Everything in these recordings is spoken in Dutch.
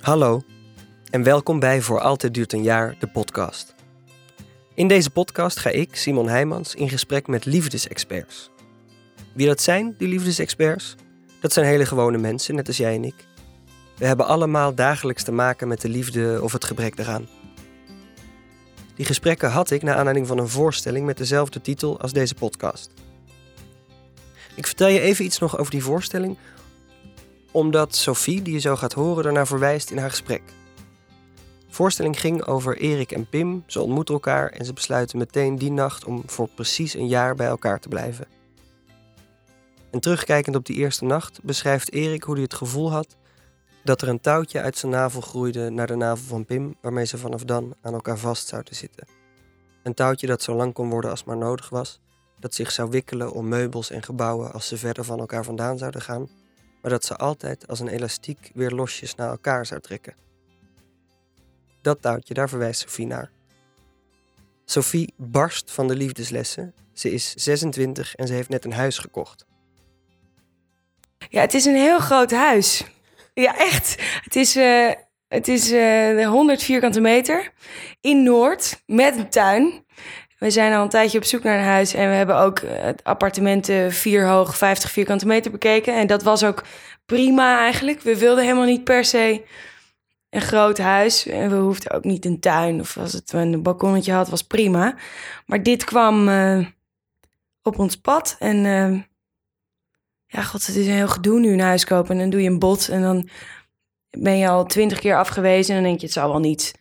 Hallo en welkom bij Voor Altijd Duurt een Jaar, de podcast. In deze podcast ga ik, Simon Heijmans, in gesprek met liefdesexperts. Wie dat zijn, die liefdesexperts? Dat zijn hele gewone mensen, net als jij en ik. We hebben allemaal dagelijks te maken met de liefde of het gebrek daaraan. Die gesprekken had ik naar aanleiding van een voorstelling met dezelfde titel als deze podcast. Ik vertel je even iets nog over die voorstelling, omdat Sophie, die je zo gaat horen, daarna verwijst in haar gesprek. De voorstelling ging over Erik en Pim. Ze ontmoeten elkaar en ze besluiten meteen die nacht om voor precies een jaar bij elkaar te blijven. En terugkijkend op die eerste nacht beschrijft Erik hoe hij het gevoel had dat er een touwtje uit zijn navel groeide naar de navel van Pim, waarmee ze vanaf dan aan elkaar vast zouden zitten. Een touwtje dat zo lang kon worden als maar nodig was, dat zich zou wikkelen om meubels en gebouwen als ze verder van elkaar vandaan zouden gaan, dat ze altijd als een elastiek weer losjes naar elkaar zou trekken. Dat touwtje, daar verwijst Sophie naar. Sophie barst van de liefdeslessen. Ze is 26 en ze heeft net een huis gekocht. Ja, het is een heel groot huis. Ja, echt. Het is, eh, het is eh 100 vierkante meter in Noord met een tuin. We zijn al een tijdje op zoek naar een huis en we hebben ook eh, appartementen vier hoog, 50 vierkante meter bekeken. En dat was ook prima eigenlijk. We wilden helemaal niet per se een groot huis. En we hoefden ook niet een tuin of als het een balkonnetje had, was prima. Maar dit kwam eh, op ons pad en eh, ja, god, het is een heel gedoe nu een huis kopen. En dan doe je een bod en dan ben je al twintig keer afgewezen en dan denk je het zal wel niet.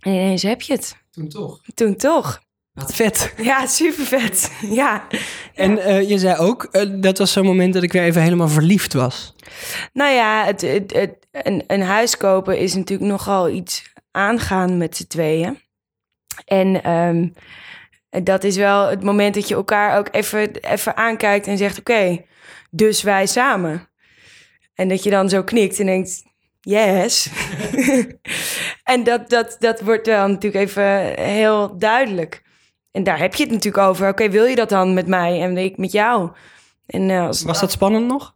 En ineens heb je het. Toen toch. Toen toch. Wat vet. Ja, super vet. Ja. En eh, je zei ook, eh, dat was zo'n moment dat ik weer even helemaal verliefd was. Nou ja, het, het, het, een, een huis kopen is natuurlijk nogal iets aangaan met z'n tweeën. En ehm, dat is wel het moment dat je elkaar ook even, even aankijkt en zegt: Oké, dus wij samen. En dat je dan zo knikt en denkt: Yes. en dat, dat, dat wordt wel natuurlijk even heel duidelijk. En daar heb je het natuurlijk over. Oké, wil je dat dan met mij en ik met jou? En, eh, als, Was dat spannend nog?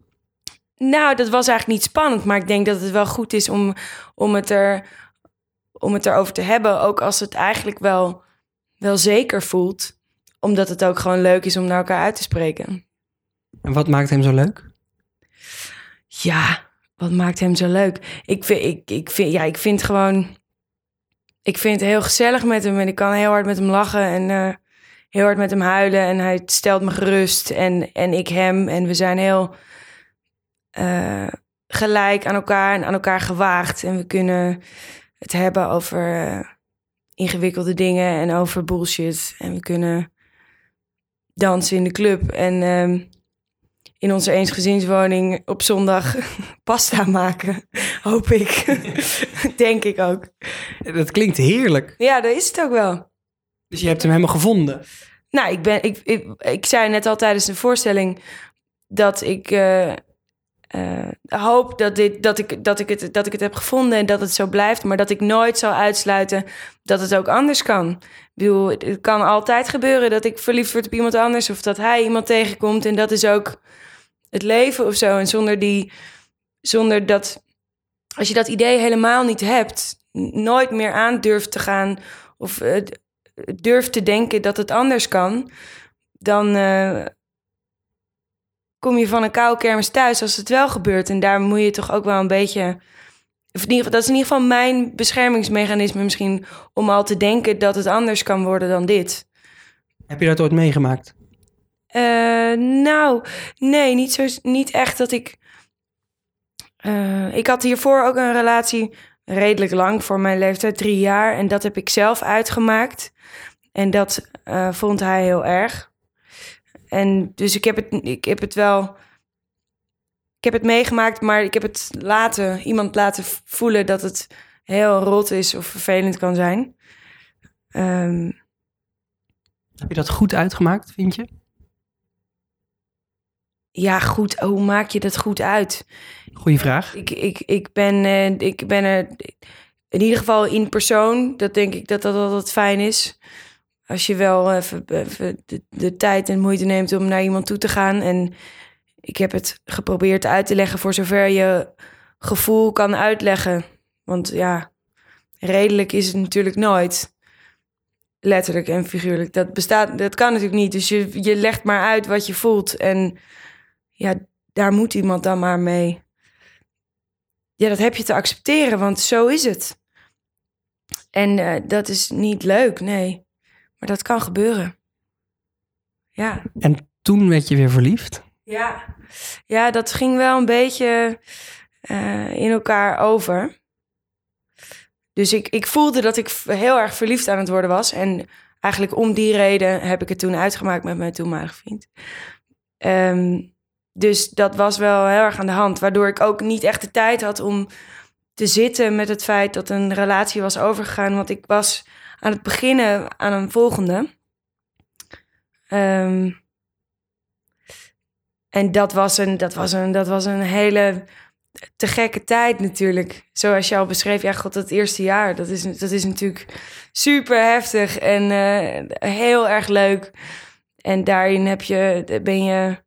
nou, dat was eigenlijk niet spannend, maar ik denk dat het wel goed is om, om, het, er, om het erover te hebben. Ook als het eigenlijk wel, wel zeker voelt, omdat het ook gewoon leuk is om naar elkaar uit te spreken. En wat maakt hem zo leuk? Ja, wat maakt hem zo leuk? Ik vind, ik, ik vind, ja, ik vind gewoon. Ik vind het heel gezellig met hem en ik kan heel hard met hem lachen en eh, heel hard met hem huilen. En hij stelt me gerust en, en ik hem. En we zijn heel eh, gelijk aan elkaar en aan elkaar gewaagd. En we kunnen het hebben over eh, ingewikkelde dingen en over bullshit. En we kunnen dansen in de club en ehm, in onze eensgezinswoning op zondag pasta maken. Hoop ik. Denk ik ook. Dat klinkt heerlijk. Ja, dat is het ook wel. Dus je hebt hem helemaal gevonden. Nou, ik, ben, ik, ik, ik zei net al tijdens de voorstelling dat ik eh, eh, hoop dat, dit, dat, ik, dat, ik het, dat ik het heb gevonden en dat het zo blijft. Maar dat ik nooit zal uitsluiten dat het ook anders kan. Ik bedoel, het kan altijd gebeuren dat ik verliefd word op iemand anders of dat hij iemand tegenkomt. En dat is ook het leven of zo. En zonder, die, zonder dat, als je dat idee helemaal niet hebt, nooit meer aan durft te gaan of eh, durft te denken dat het anders kan, dan eh, kom je van een koude kermis thuis als het wel gebeurt. En daar moet je toch ook wel een beetje. Dat is in ieder geval mijn beschermingsmechanisme misschien om al te denken dat het anders kan worden dan dit. Heb je dat ooit meegemaakt? Eh, nou, nee, niet, zo, niet echt dat ik. Eh, ik had hiervoor ook een relatie redelijk lang voor mijn leeftijd, drie jaar. En dat heb ik zelf uitgemaakt. En dat eh, vond hij heel erg. En dus ik heb het, ik heb het wel. Ik heb het meegemaakt, maar ik heb het laten, iemand laten voelen dat het heel rot is of vervelend kan zijn. Ehm, Heb je dat goed uitgemaakt, vind je? Ja, goed, hoe maak je dat goed uit? Goeie vraag. Ik, ik, ik, ben, eh, ik ben er in ieder geval in persoon. Dat denk ik dat dat altijd fijn is. Als je wel even, even de, de tijd en moeite neemt om naar iemand toe te gaan. En ik heb het geprobeerd uit te leggen voor zover je gevoel kan uitleggen. Want ja, redelijk is het natuurlijk nooit. Letterlijk en figuurlijk. Dat bestaat, dat kan natuurlijk niet. Dus je, je legt maar uit wat je voelt. En ja, daar moet iemand dan maar mee. Ja, dat heb je te accepteren, want zo is het. En eh, dat is niet leuk, nee. Maar dat kan gebeuren. Ja. En toen werd je weer verliefd? Ja, ja dat ging wel een beetje eh, in elkaar over. Dus ik, ik voelde dat ik heel erg verliefd aan het worden was. En eigenlijk om die reden heb ik het toen uitgemaakt met mijn toenmalige vriend. Ehm, dus dat was wel heel erg aan de hand. Waardoor ik ook niet echt de tijd had om te zitten met het feit dat een relatie was overgegaan. Want ik was aan het beginnen aan een volgende. Ehm, en dat was, een, dat, was een, dat was een hele te gekke tijd natuurlijk. Zoals je al beschreef, ja, god, dat eerste jaar, dat is, dat is natuurlijk super heftig en eh, heel erg leuk. En daarin heb je, ben je.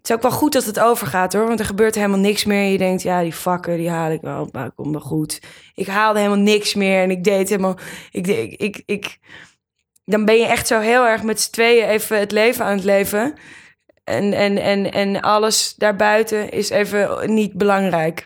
Het is ook wel goed dat het overgaat hoor, want er gebeurt helemaal niks meer. Je denkt, ja, die vakken, die haal ik wel, maar komt wel goed. Ik haalde helemaal niks meer en ik deed helemaal. Ik, ik, ik, dan ben je echt zo heel erg met z'n tweeën even het leven aan het leven. En, en, en, en alles daarbuiten is even niet belangrijk.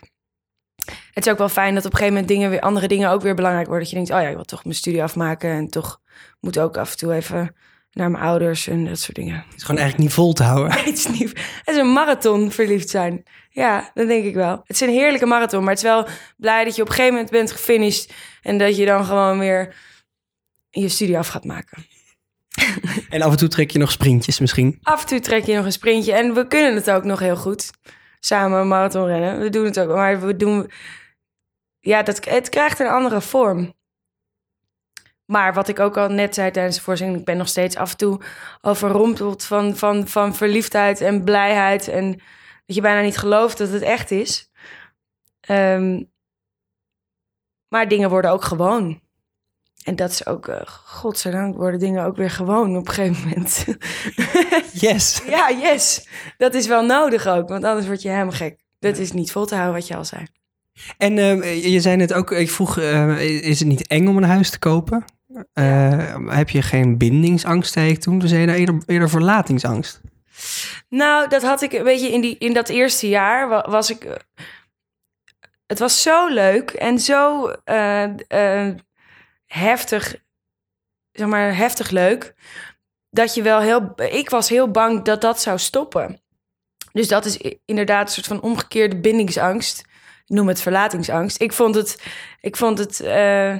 Het is ook wel fijn dat op een gegeven moment dingen weer, andere dingen ook weer belangrijk worden. Dat je denkt, oh ja, ik wil toch mijn studie afmaken. En toch moet ook af en toe even naar mijn ouders en dat soort dingen. Het is gewoon eigenlijk niet vol te houden. het, is niet, het is een marathon verliefd zijn. Ja, dat denk ik wel. Het is een heerlijke marathon, maar het is wel blij dat je op een gegeven moment bent gefinished. En dat je dan gewoon weer je studie af gaat maken. En af en toe trek je nog sprintjes misschien. Af en toe trek je nog een sprintje. En we kunnen het ook nog heel goed. Samen een marathon rennen. We doen het ook. Maar we doen... Ja, dat, het krijgt een andere vorm. Maar wat ik ook al net zei tijdens de voorziening... ik ben nog steeds af en toe overrompeld van, van, van verliefdheid en blijheid. En dat je bijna niet gelooft dat het echt is. Ehm, maar dingen worden ook gewoon. En dat is ook, uh, godzijdank, worden dingen ook weer gewoon op een gegeven moment. yes. ja, yes. Dat is wel nodig ook, want anders word je helemaal gek. Dat is niet vol te houden wat je al zei. En uh, je zei net ook, ik vroeg, uh, is het niet eng om een huis te kopen? heb je geen bindingsangst, zei ik toen? Toen zei je nou eerder, eerder verlatingsangst. Nou, dat had ik een beetje in, die, in dat eerste jaar, was ik... Het was zo leuk en zo heftig, zeg maar, heftig leuk. Dat je wel heel. Ik was heel bang dat dat zou stoppen. Dus dat is inderdaad een soort van omgekeerde bindingsangst. Ik noem het verlatingsangst. Ik vond het. Ik vond het. Uh,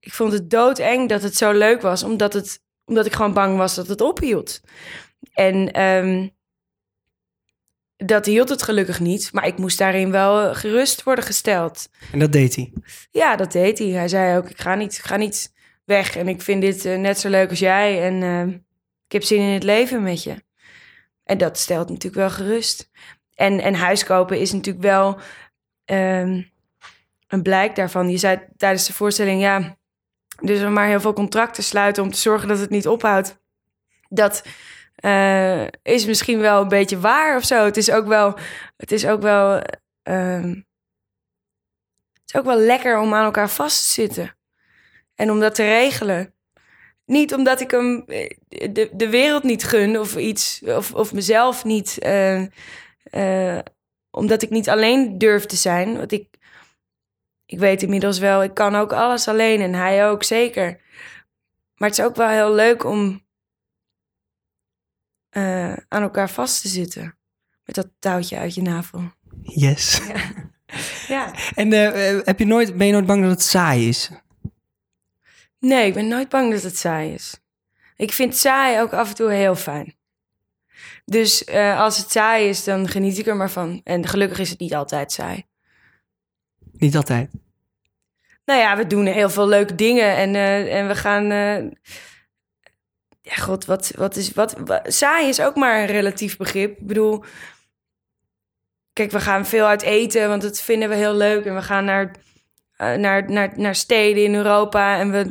ik vond het doodeng dat het zo leuk was, omdat, het, omdat ik gewoon bang was dat het ophield. En um, dat hield het gelukkig niet, maar ik moest daarin wel gerust worden gesteld. En dat deed hij? Ja, dat deed hij. Hij zei ook, ik ga niet, ga niet weg en ik vind dit uh, net zo leuk als jij en uh, ik heb zin in het leven met je. En dat stelt natuurlijk wel gerust. En, en huiskopen is natuurlijk wel um, een blijk daarvan. Je zei tijdens de voorstelling, ja, dus we maar heel veel contracten sluiten om te zorgen dat het niet ophoudt. Dat uh, is misschien wel een beetje waar of zo. Het is ook wel, het is ook wel, uh, het is ook wel lekker om aan elkaar vast te zitten en om dat te regelen. Niet omdat ik hem de, de wereld niet gun of iets, of, of mezelf niet, uh, omdat ik niet alleen durf te zijn. Want ik, ik weet inmiddels wel, ik kan ook alles alleen en hij ook zeker. Maar het is ook wel heel leuk om uh, aan elkaar vast te zitten. Met dat touwtje uit je navel. Yes. Ja. ja. En uh, heb je nooit, ben je nooit bang dat het saai is? Nee, ik ben nooit bang dat het saai is. Ik vind saai ook af en toe heel fijn. Dus uh, als het saai is, dan geniet ik er maar van. En gelukkig is het niet altijd saai. Niet altijd? Nou ja, we doen heel veel leuke dingen en, uh, en we gaan ja, god, wat, wat is. Wat, saai is ook maar een relatief begrip. Ik bedoel. Kijk, we gaan veel uit eten, want dat vinden we heel leuk. En we gaan naar, naar, naar, naar steden in Europa. En we,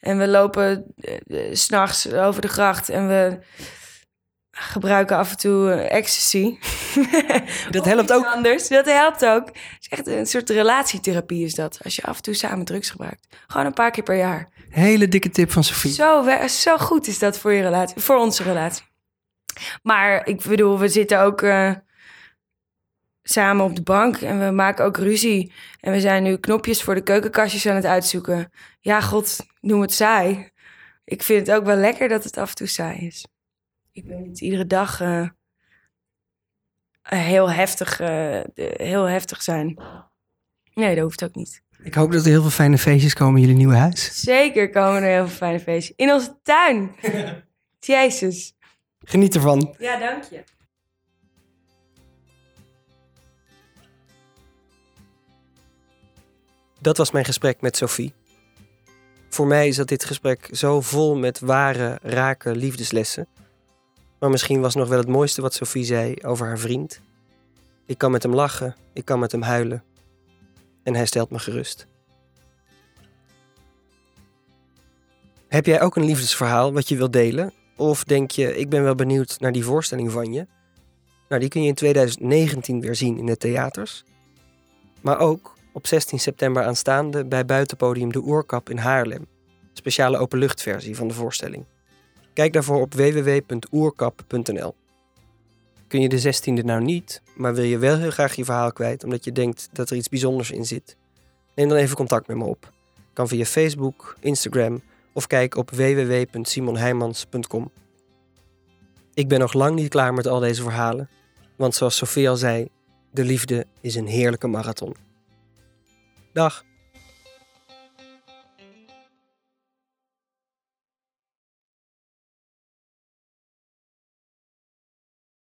en we lopen uh, s'nachts over de gracht. En we gebruiken af en toe ecstasy. Dat helpt ook. Anders, dat helpt ook. Het is echt een soort relatietherapie is dat. Als je af en toe samen drugs gebruikt. Gewoon een paar keer per jaar. Hele dikke tip van Sofie. Zo, zo goed is dat voor je relatie, voor onze relatie. Maar ik bedoel, we zitten ook eh, samen op de bank en we maken ook ruzie. En we zijn nu knopjes voor de keukenkastjes aan het uitzoeken. Ja, god, noem het saai. Ik vind het ook wel lekker dat het af en toe saai is. Ik wil niet iedere dag eh, heel, heftig, eh, heel heftig zijn. Nee, dat hoeft ook niet. Ik hoop dat er heel veel fijne feestjes komen in jullie nieuwe huis. Zeker komen er heel veel fijne feestjes. In onze tuin. Jezus. Geniet ervan. Ja, dank je. Dat was mijn gesprek met Sophie. Voor mij zat dit gesprek zo vol met ware, rake liefdeslessen. Maar misschien was nog wel het mooiste wat Sophie zei over haar vriend. Ik kan met hem lachen, ik kan met hem huilen. En hij stelt me gerust. Heb jij ook een liefdesverhaal wat je wilt delen? Of denk je, ik ben wel benieuwd naar die voorstelling van je? Nou, die kun je in 2019 weer zien in de theaters. Maar ook op 16 september aanstaande bij buitenpodium De Oerkap in Haarlem. Speciale openluchtversie van de voorstelling. Kijk daarvoor op www.oerkap.nl. Kun je de 16e nou niet, maar wil je wel heel graag je verhaal kwijt omdat je denkt dat er iets bijzonders in zit? Neem dan even contact met me op. Kan via Facebook, Instagram of kijk op www.simonheimans.com. Ik ben nog lang niet klaar met al deze verhalen, want zoals Sofie al zei, de liefde is een heerlijke marathon. Dag.